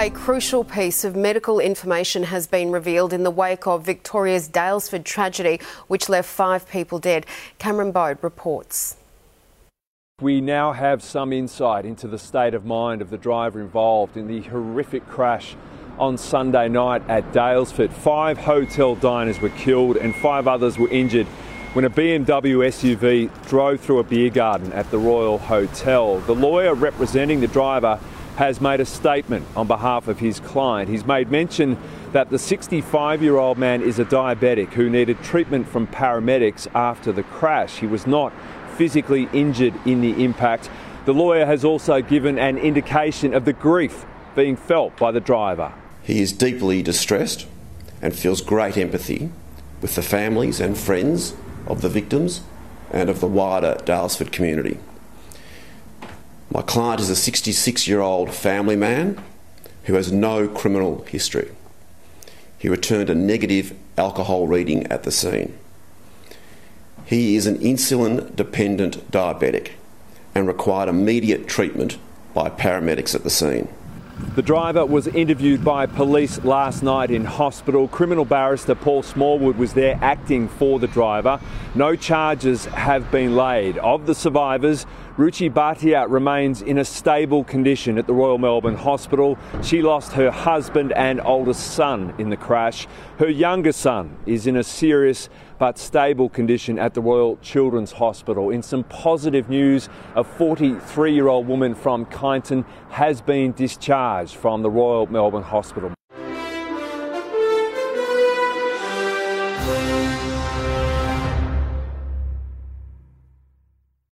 A crucial piece of medical information has been revealed in the wake of Victoria's Daylesford tragedy, which left five people dead. Cameron Bode reports. We now have some insight into the state of mind of the driver involved in the horrific crash on Sunday night at Daylesford. Five hotel diners were killed and five others were injured when a BMW SUV drove through a beer garden at the Royal Hotel. The lawyer representing the driver has made a statement on behalf of his client. He's made mention that the 65 year old man is a diabetic who needed treatment from paramedics after the crash. He was not physically injured in the impact. The lawyer has also given an indication of the grief being felt by the driver. He is deeply distressed and feels great empathy with the families and friends of the victims and of the wider Daylesford community. My client is a 66 year old family man who has no criminal history. He returned a negative alcohol reading at the scene. He is an insulin dependent diabetic and required immediate treatment by paramedics at the scene. The driver was interviewed by police last night in hospital. Criminal barrister Paul Smallwood was there acting for the driver. No charges have been laid. Of the survivors, Ruchi Bhatia remains in a stable condition at the Royal Melbourne Hospital. She lost her husband and oldest son in the crash. Her younger son is in a serious but stable condition at the Royal Children's Hospital. In some positive news, a 43 year old woman from Kyneton has been discharged from the Royal Melbourne Hospital.